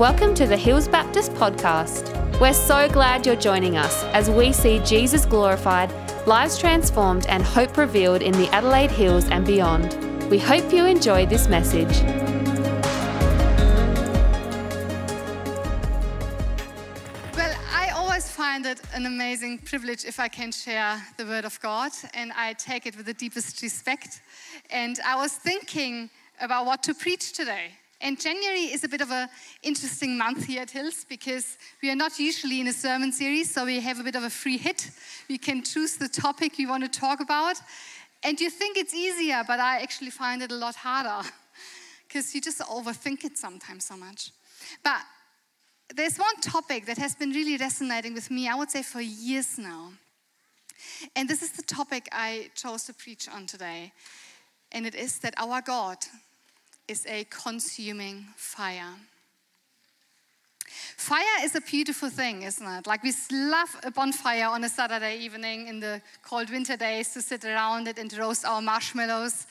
Welcome to the Hills Baptist Podcast. We're so glad you're joining us as we see Jesus glorified, lives transformed, and hope revealed in the Adelaide Hills and beyond. We hope you enjoy this message. Well, I always find it an amazing privilege if I can share the Word of God, and I take it with the deepest respect. And I was thinking about what to preach today. And January is a bit of an interesting month here at Hills because we are not usually in a sermon series, so we have a bit of a free hit. We can choose the topic we want to talk about. And you think it's easier, but I actually find it a lot harder because you just overthink it sometimes so much. But there's one topic that has been really resonating with me, I would say, for years now. And this is the topic I chose to preach on today. And it is that our God is a consuming fire. Fire is a beautiful thing, isn't it? Like we love a bonfire on a Saturday evening in the cold winter days to sit around it and roast our marshmallows.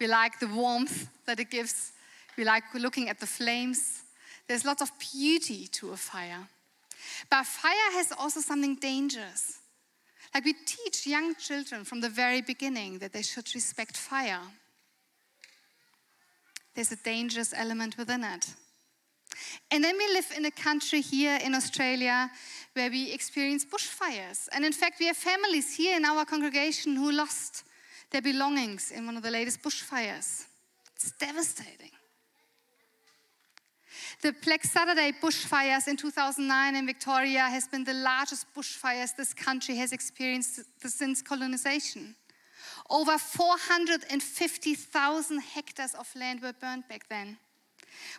We like the warmth that it gives. We like looking at the flames. There's lots of beauty to a fire. But fire has also something dangerous. Like we teach young children from the very beginning that they should respect fire there's a dangerous element within it. And then we live in a country here in Australia where we experience bushfires. And in fact, we have families here in our congregation who lost their belongings in one of the latest bushfires. It's devastating. The Black Saturday bushfires in 2009 in Victoria has been the largest bushfires this country has experienced since colonization. Over 450,000 hectares of land were burned back then.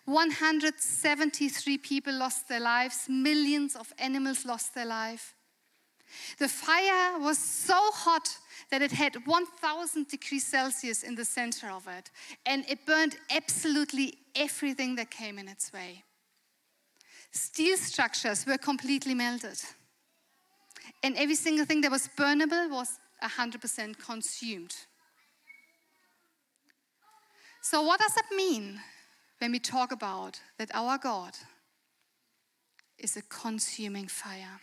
173 people lost their lives, millions of animals lost their life. The fire was so hot that it had 1000 degrees Celsius in the center of it, and it burned absolutely everything that came in its way. Steel structures were completely melted, and every single thing that was burnable was 100% consumed. So, what does that mean when we talk about that our God is a consuming fire?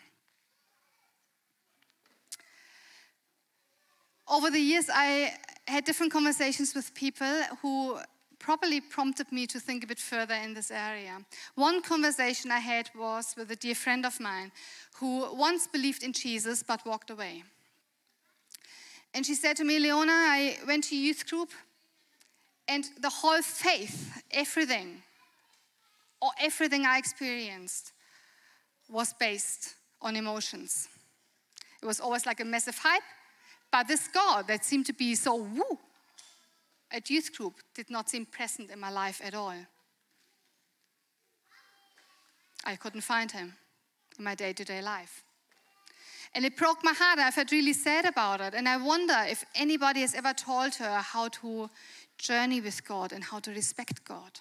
Over the years, I had different conversations with people who probably prompted me to think a bit further in this area. One conversation I had was with a dear friend of mine who once believed in Jesus but walked away. And she said to me, Leona, I went to youth group and the whole faith, everything, or everything I experienced was based on emotions. It was always like a massive hype, but this God that seemed to be so woo at youth group did not seem present in my life at all. I couldn't find him in my day to day life. And it broke my heart. I felt really sad about it. And I wonder if anybody has ever told her how to journey with God and how to respect God.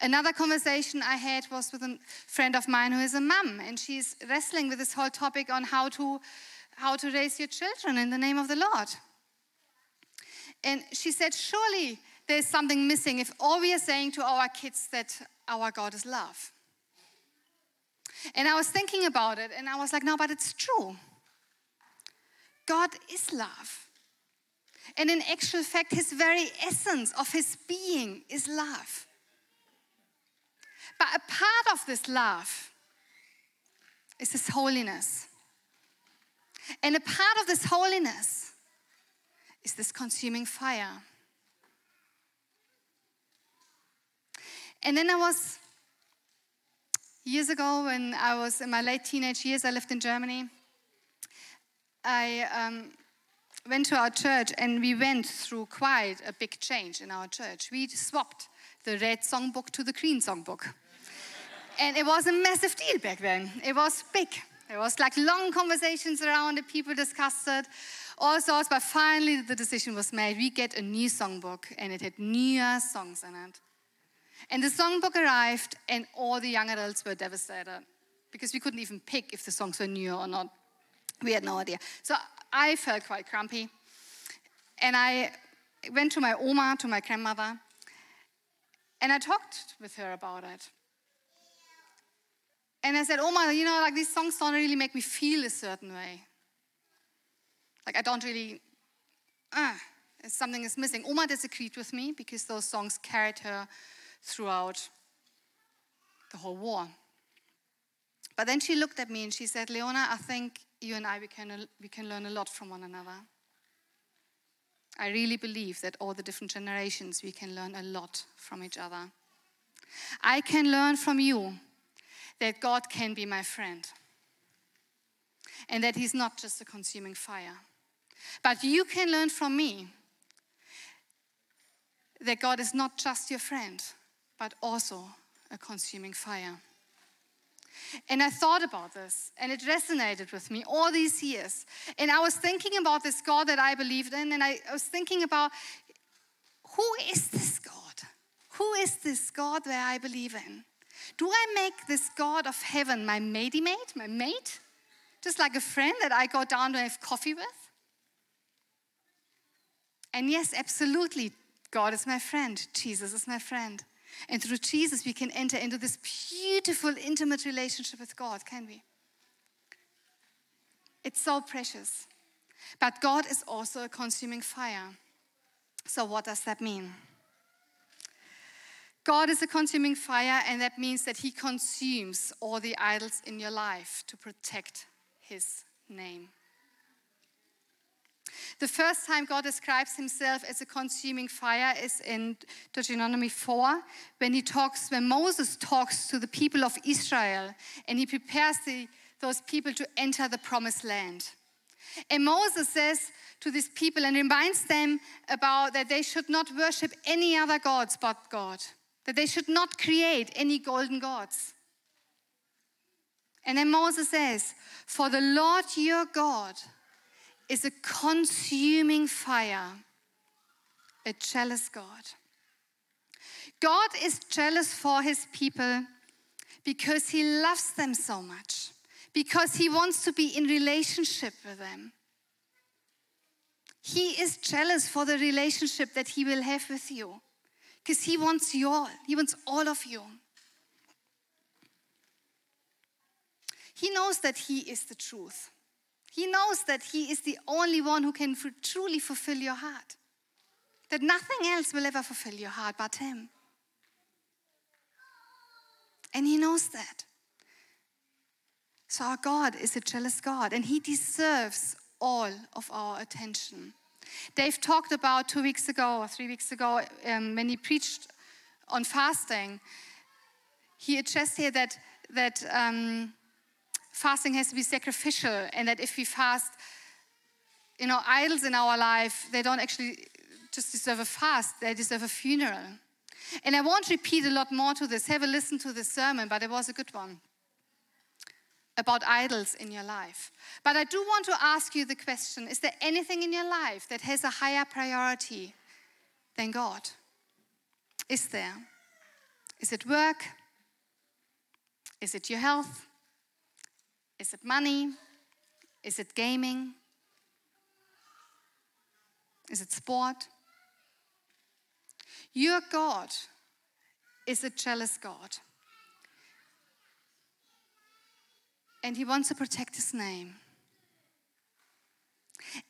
Another conversation I had was with a friend of mine who is a mum, and she's wrestling with this whole topic on how to, how to raise your children in the name of the Lord. And she said, Surely there's something missing if all we are saying to our kids that our God is love. And I was thinking about it and I was like, no, but it's true. God is love. And in actual fact, his very essence of his being is love. But a part of this love is his holiness. And a part of this holiness is this consuming fire. And then I was Years ago, when I was in my late teenage years, I lived in Germany. I um, went to our church and we went through quite a big change in our church. We swapped the red songbook to the green songbook. and it was a massive deal back then. It was big. There was like long conversations around it, people discussed it, all sorts, but finally the decision was made. We get a new songbook and it had newer songs in it. And the songbook arrived, and all the young adults were devastated because we couldn't even pick if the songs were new or not. We had no idea. So I felt quite grumpy. And I went to my Oma, to my grandmother, And I talked with her about it. And I said, Oma, you know, like these songs don't really make me feel a certain way. Like I don't really, ah, uh, something is missing. Oma disagreed with me because those songs carried her throughout the whole war. But then she looked at me and she said, Leona, I think you and I, we can, we can learn a lot from one another. I really believe that all the different generations, we can learn a lot from each other. I can learn from you that God can be my friend and that He's not just a consuming fire. But you can learn from me that God is not just your friend, but also a consuming fire. And I thought about this, and it resonated with me all these years. And I was thinking about this God that I believed in, and I, was thinking about who is this God? Who is this God that I believe in? Do I make this God of heaven my matey mate, my mate? Just like a friend that I go down to have coffee with? And yes, absolutely, God is my friend. Jesus is my friend. And through Jesus, we can enter into this beautiful, intimate relationship with God, can we? It's so precious. But God is also a consuming fire. So, what does that mean? God is a consuming fire, and that means that He consumes all the idols in your life to protect His name. The first time God describes himself as a consuming fire is in Deuteronomy 4, when he talks, when Moses talks to the people of Israel and he prepares the, those people to enter the promised land. And Moses says to these people and reminds them about that they should not worship any other gods but God, that they should not create any golden gods. And then Moses says, For the Lord your God is a consuming fire, a jealous God. God is jealous for his people because he loves them so much, because he wants to be in relationship with them. He is jealous for the relationship that he will have with you because he wants you all, he wants all of you. He knows that he is the truth. He knows that He is the only one who can truly fulfill your heart. That nothing else will ever fulfill your heart but Him. And He knows that. So our God is a jealous God and He deserves all of our attention. Dave talked about two weeks ago or three weeks ago um, when he preached on fasting. He addressed here that, that um, fasting has to be sacrificial, and that if we fast, you know, idols in our life, they don't actually just deserve a fast, they deserve a funeral. And I won't repeat a lot more to this. Have a listen to this sermon, but it was a good one about idols in your life. But I do want to ask you the question is there anything in your life that has a higher priority than God? Is there? Is it work? Is it your health? Is it money? Is it gaming? Is it sport? Your God is a jealous God. And he wants to protect his name.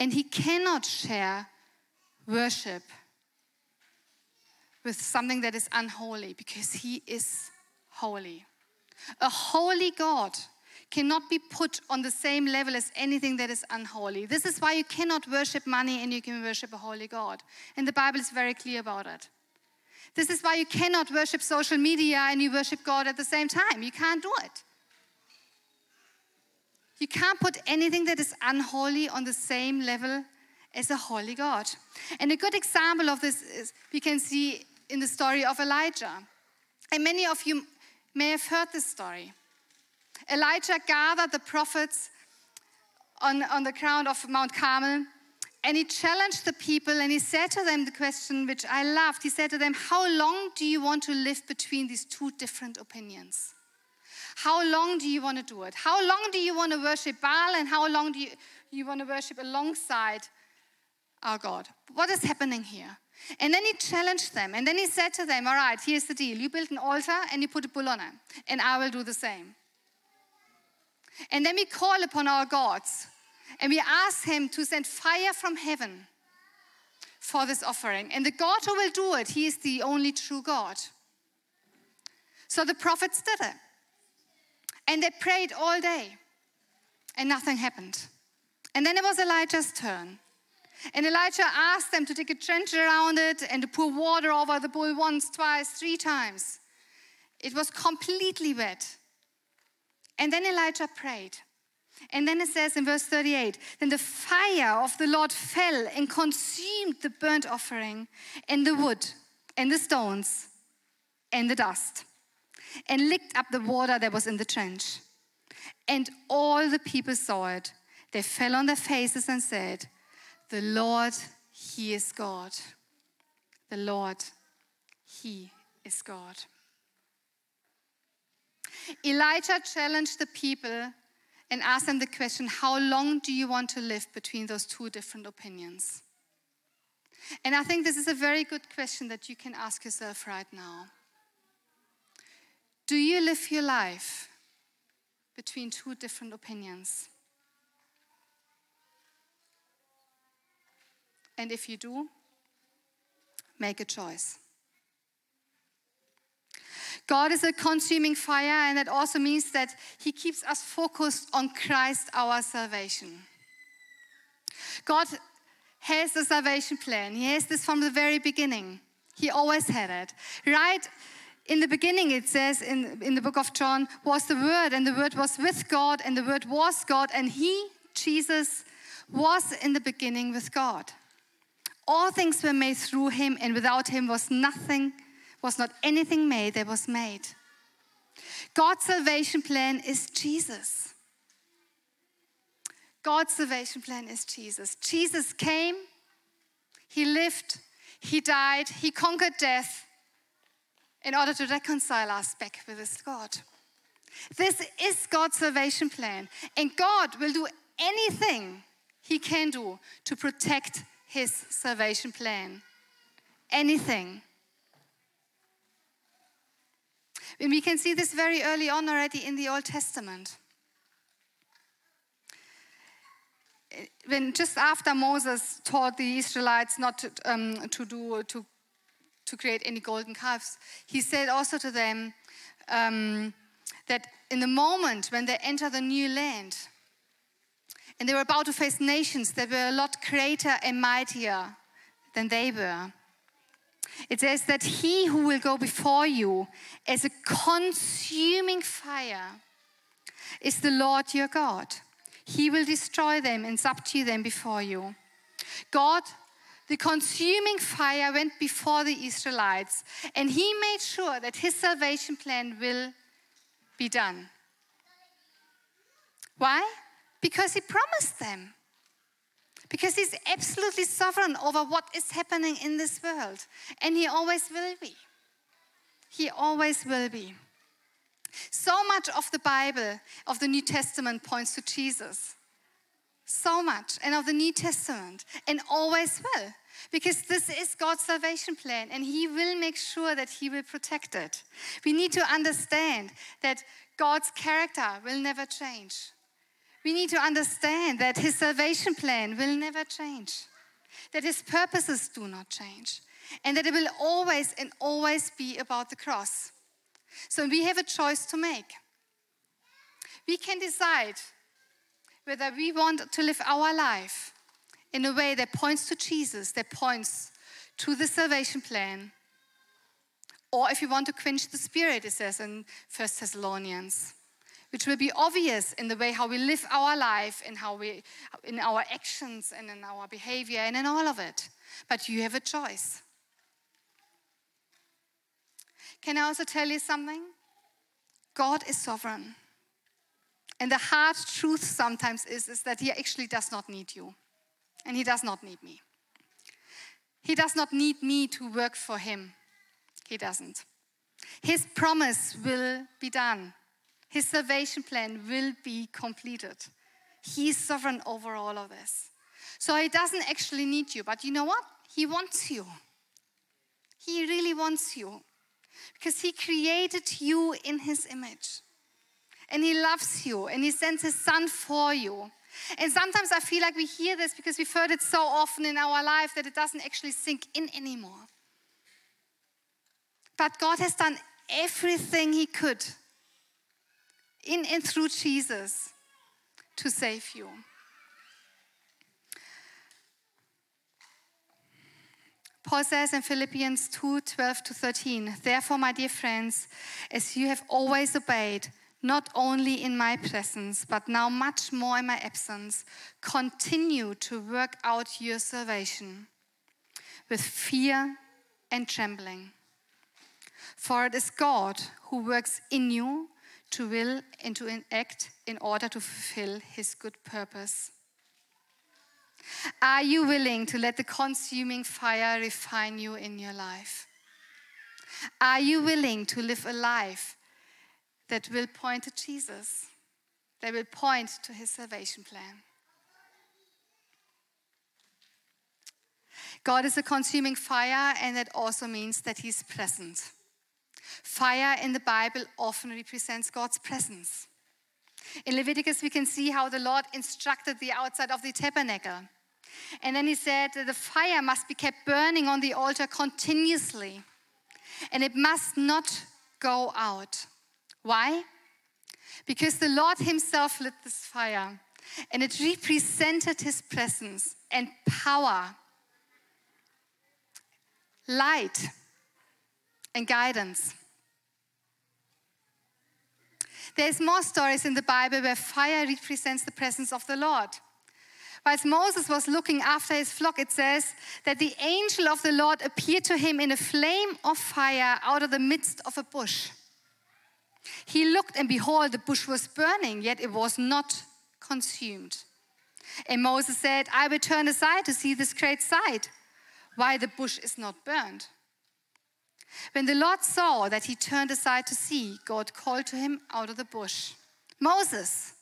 And he cannot share worship with something that is unholy because he is holy. A holy God cannot be put on the same level as anything that is unholy. This is why you cannot worship money and you can worship a holy God. And the Bible is very clear about it. This is why you cannot worship social media and you worship God at the same time. You can't do it. You can't put anything that is unholy on the same level as a holy God. And a good example of this is we can see in the story of Elijah. And many of you may have heard this story. Elijah gathered the prophets on, on the ground of Mount Carmel and he challenged the people and he said to them the question which I loved. He said to them, How long do you want to live between these two different opinions? How long do you want to do it? How long do you want to worship Baal and how long do you, you want to worship alongside our God? What is happening here? And then he challenged them. And then he said to them, All right, here's the deal. You build an altar and you put a bull on it, and I will do the same. And then we call upon our gods and we ask him to send fire from heaven for this offering. And the God who will do it, he is the only true God. So the prophets did it. And they prayed all day, and nothing happened. And then it was Elijah's turn. And Elijah asked them to dig a trench around it and to pour water over the bull once, twice, three times. It was completely wet. And then Elijah prayed. And then it says in verse 38 Then the fire of the Lord fell and consumed the burnt offering, and the wood, and the stones, and the dust, and licked up the water that was in the trench. And all the people saw it. They fell on their faces and said, The Lord, He is God. The Lord, He is God. Elijah challenged the people and asked them the question How long do you want to live between those two different opinions? And I think this is a very good question that you can ask yourself right now. Do you live your life between two different opinions? And if you do, make a choice. God is a consuming fire, and that also means that He keeps us focused on Christ, our salvation. God has a salvation plan. He has this from the very beginning. He always had it. Right in the beginning, it says in, in the book of John, was the Word, and the Word was with God, and the Word was God, and He, Jesus, was in the beginning with God. All things were made through Him, and without Him was nothing was not anything made that was made. God's salvation plan is Jesus. God's salvation plan is Jesus. Jesus came, He lived, He died, He conquered death in order to reconcile us back with His God. This is God's salvation plan, and God will do anything He can do to protect His salvation plan. Anything. And we can see this very early on already in the Old Testament. When just after Moses taught the Israelites not to, um, to do to, to create any golden calves, he said also to them um, that in the moment when they enter the new land, and they were about to face nations that were a lot greater and mightier than they were. It says that he who will go before you as a consuming fire is the Lord your God. He will destroy them and subdue them before you. God, the consuming fire, went before the Israelites and he made sure that his salvation plan will be done. Why? Because he promised them because he's absolutely sovereign over what is happening in this world. And he always will be. He always will be. So much of the Bible, of the New Testament, points to Jesus. So much. And of the New Testament. And always will. Because this is God's salvation plan, and He will make sure that He will protect it. We need to understand that God's character will never change. We need to understand that His salvation plan will never change, that His purposes do not change, and that it will always and always be about the cross. So we have a choice to make. We can decide whether we want to live our life in a way that points to Jesus, that points to the salvation plan, or if you want to quench the spirit, it says in 1 Thessalonians which will be obvious in the way how we live our life and how we in our actions and in our behavior and in all of it. But you have a choice. Can i also tell you something? God is sovereign. And the hard truth sometimes is, is that he actually does not need you. And he does not need me. He does not need me to work for him. He doesn't. His promise will be done his salvation plan will be completed. He's sovereign over all of this. So he doesn't actually need you, but you know what? He wants you. He really wants you because He created you in His image. And He loves you and He sends His Son for you. And sometimes I feel like we hear this because we've heard it so often in our life that it doesn't actually sink in anymore. But God has done everything He could in and through Jesus to save you. Paul says in Philippians 2 12 to 13, Therefore, my dear friends, as you have always obeyed, not only in my presence, but now much more in my absence, continue to work out your salvation with fear and trembling. For it is God who works in you to will and to act in order to fulfill his good purpose. Are you willing to let the consuming fire refine you in your life? Are you willing to live a life that will point to Jesus, that will point to his salvation plan? God is a consuming fire, and that also means that he's present. Fire in the Bible often represents God's presence. In Leviticus, we can see how the Lord instructed the outside of the tabernacle. And then he said the fire must be kept burning on the altar continuously, and it must not go out. Why? Because the Lord Himself lit this fire, and it represented His presence and power, light, and guidance. There's more stories in the Bible where fire represents the presence of the Lord. Whilst Moses was looking after his flock, it says that the angel of the Lord appeared to him in a flame of fire out of the midst of a bush. He looked, and behold, the bush was burning, yet it was not consumed. And Moses said, I will turn aside to see this great sight, why the bush is not burned. When the Lord saw that he turned aside to see, God called to him out of the bush, Moses,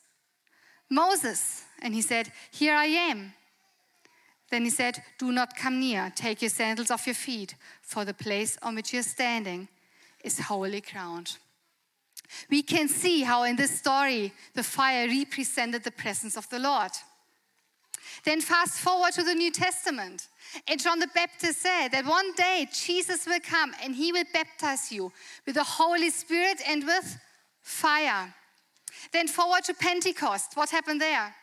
Moses. And he said, Here I am. Then he said, Do not come near. Take your sandals off your feet, for the place on which you're standing is holy ground. We can see how in this story the fire represented the presence of the Lord. Then fast forward to the New Testament. And John the Baptist said that one day Jesus will come and he will baptize you with the Holy Spirit and with fire. Then forward to Pentecost. What happened there?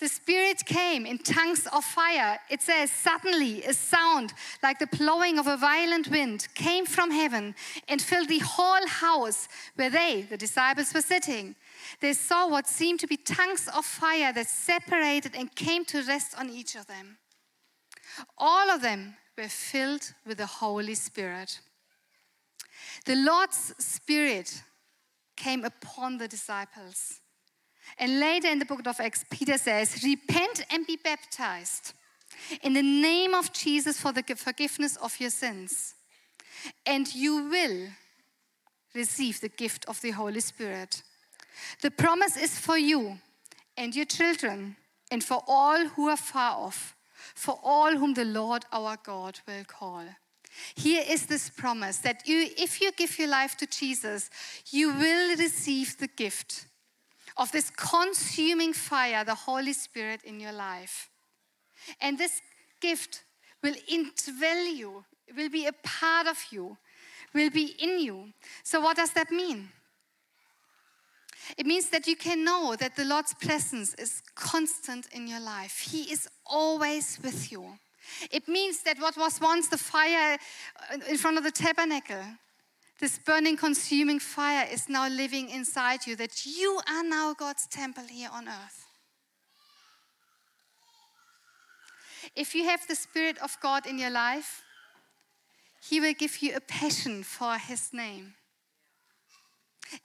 The Spirit came in tongues of fire. It says, Suddenly a sound like the blowing of a violent wind came from heaven and filled the whole house where they, the disciples, were sitting. They saw what seemed to be tongues of fire that separated and came to rest on each of them. All of them were filled with the Holy Spirit. The Lord's Spirit came upon the disciples. And later in the book of Acts, Peter says, Repent and be baptized in the name of Jesus for the forgiveness of your sins, and you will receive the gift of the Holy Spirit. The promise is for you and your children, and for all who are far off, for all whom the Lord our God will call. Here is this promise that you, if you give your life to Jesus, you will receive the gift of this consuming fire, the Holy Spirit in your life. And this gift will indwell you, will be a part of you, will be in you. So, what does that mean? It means that you can know that the Lord's presence is constant in your life. He is always with you. It means that what was once the fire uh, in front of the tabernacle, this burning, consuming fire is now living inside you, that you are now God's temple here on earth. If you have the Spirit of God in your life, He will give you a passion for His name.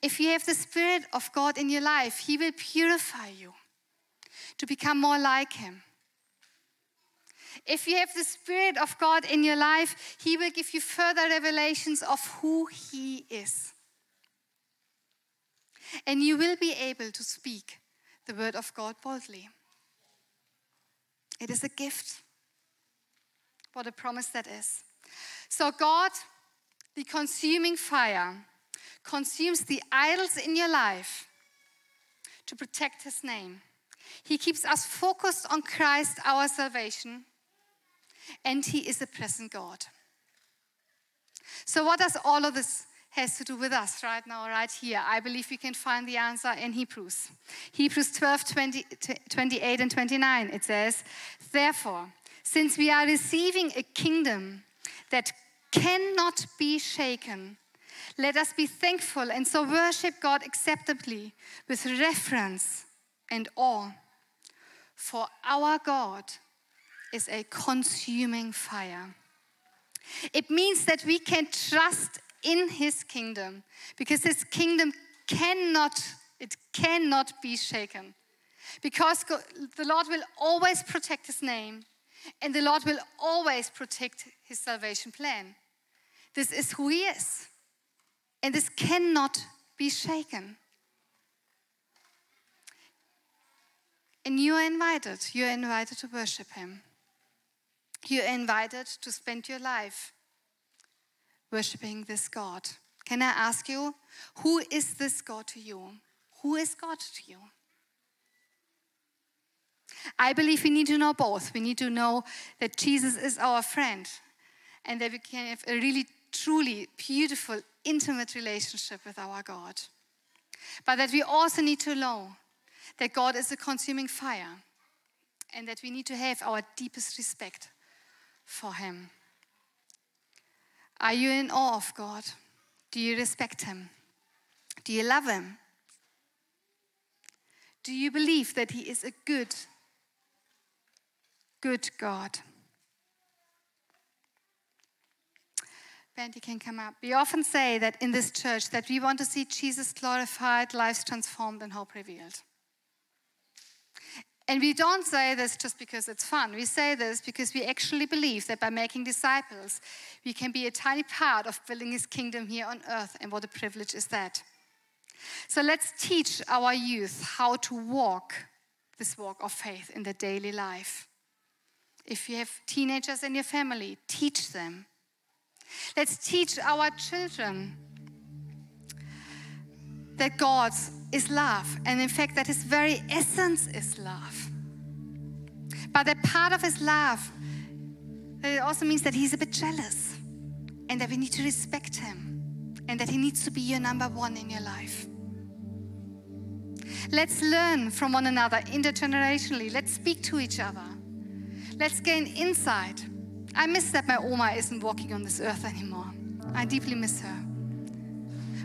If you have the Spirit of God in your life, He will purify you to become more like Him. If you have the Spirit of God in your life, He will give you further revelations of who He is. And you will be able to speak the Word of God boldly. It is a gift. What a promise that is. So, God, the consuming fire, consumes the idols in your life to protect his name. He keeps us focused on Christ, our salvation, and he is a present God. So, what does all of this has to do with us right now, right here? I believe we can find the answer in Hebrews. Hebrews 12, 20, 28 and 29. It says, Therefore, since we are receiving a kingdom that cannot be shaken, let us be thankful and so worship God acceptably with reverence and awe. For our God is a consuming fire. It means that we can trust in his kingdom because his kingdom cannot it cannot be shaken. Because the Lord will always protect his name and the Lord will always protect his salvation plan. This is who he is. And this cannot be shaken. And you are invited. You are invited to worship Him. You are invited to spend your life worshiping this God. Can I ask you, who is this God to you? Who is God to you? I believe we need to know both. We need to know that Jesus is our friend and that we can have a really, truly beautiful, intimate relationship with our God. But that we also need to know that God is a consuming fire and that we need to have our deepest respect for Him. Are you in awe of God? Do you respect Him? Do you love Him? Do you believe that He is a good, good God? Can come up. We often say that in this church that we want to see Jesus glorified, lives transformed, and hope revealed. And we don't say this just because it's fun. We say this because we actually believe that by making disciples, we can be a tiny part of building his kingdom here on earth. And what a privilege is that. So let's teach our youth how to walk this walk of faith in their daily life. If you have teenagers in your family, teach them. Let's teach our children that God is love, and in fact, that His very essence is love. But that part of His love, it also means that He's a bit jealous, and that we need to respect Him, and that He needs to be your number one in your life. Let's learn from one another intergenerationally. Let's speak to each other. Let's gain insight I miss that my Oma isn't walking on this earth anymore. I deeply miss her.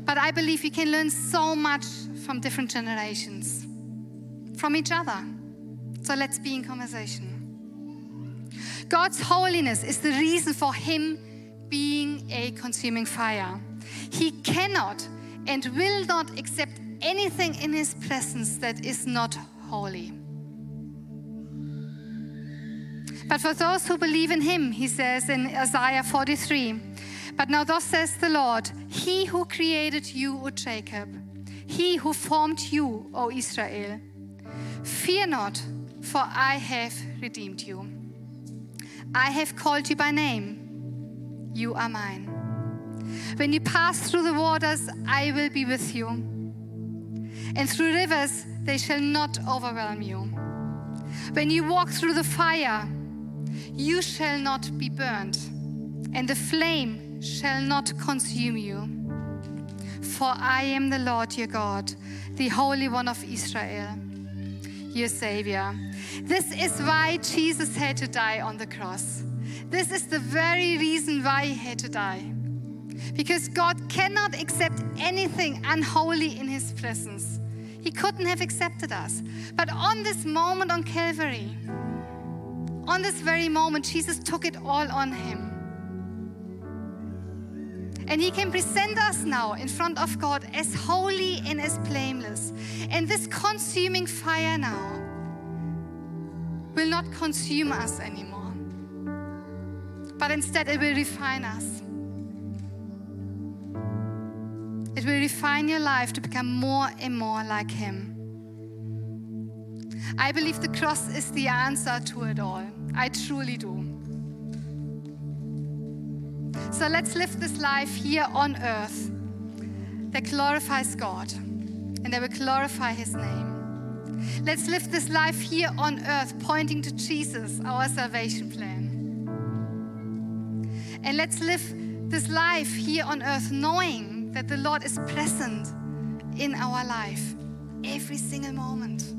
But I believe we can learn so much from different generations, from each other. So let's be in conversation. God's holiness is the reason for Him being a consuming fire. He cannot and will not accept anything in His presence that is not holy. But for those who believe in him, he says in Isaiah 43, but now thus says the Lord, He who created you, O Jacob, He who formed you, O Israel, fear not, for I have redeemed you. I have called you by name. You are mine. When you pass through the waters, I will be with you. And through rivers, they shall not overwhelm you. When you walk through the fire, you shall not be burned, and the flame shall not consume you. For I am the Lord your God, the Holy One of Israel, your Savior. This is why Jesus had to die on the cross. This is the very reason why he had to die. Because God cannot accept anything unholy in his presence. He couldn't have accepted us. But on this moment on Calvary, on this very moment, Jesus took it all on him. And he can present us now in front of God as holy and as blameless. And this consuming fire now will not consume us anymore, but instead it will refine us. It will refine your life to become more and more like Him. I believe the cross is the answer to it all. I truly do. So let's live this life here on earth that glorifies God and that will glorify His name. Let's live this life here on earth pointing to Jesus, our salvation plan. And let's live this life here on earth knowing that the Lord is present in our life every single moment.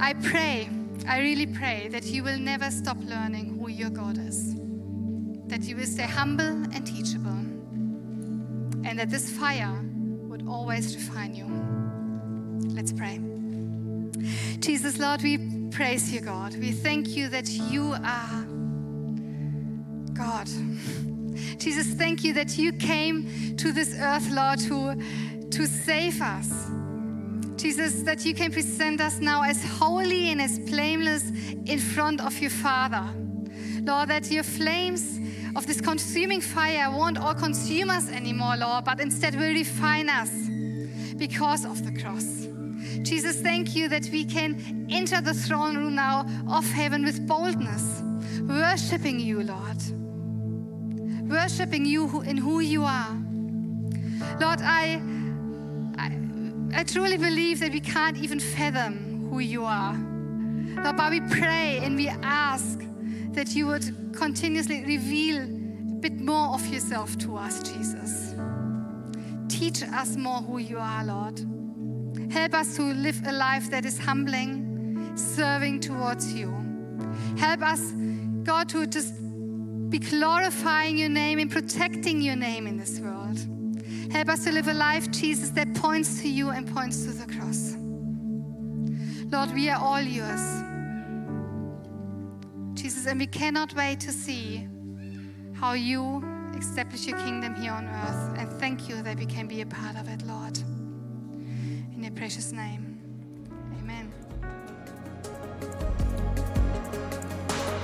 I pray, I really pray that you will never stop learning who your God is, that you will stay humble and teachable, and that this fire would always refine you. Let's pray. Jesus, Lord, we praise you, God. We thank you that you are God. Jesus, thank you that you came to this earth, Lord, to, to save us. Jesus, that you can present us now as holy and as blameless in front of your Father. Lord, that your flames of this consuming fire won't all consume us anymore, Lord, but instead will refine us because of the cross. Jesus, thank you that we can enter the throne room now of heaven with boldness, worshiping you, Lord. Worshiping you in who you are. Lord, I, I truly believe that we can't even fathom who you are. Lord, but we pray and we ask that you would continuously reveal a bit more of yourself to us, Jesus. Teach us more who you are, Lord. Help us to live a life that is humbling, serving towards you. Help us, God, to just be glorifying your name and protecting your name in this world. Help us to live a life, Jesus, that points to you and points to the cross. Lord, we are all yours. Jesus, and we cannot wait to see how you establish your kingdom here on earth. And thank you that we can be a part of it, Lord. In your precious name.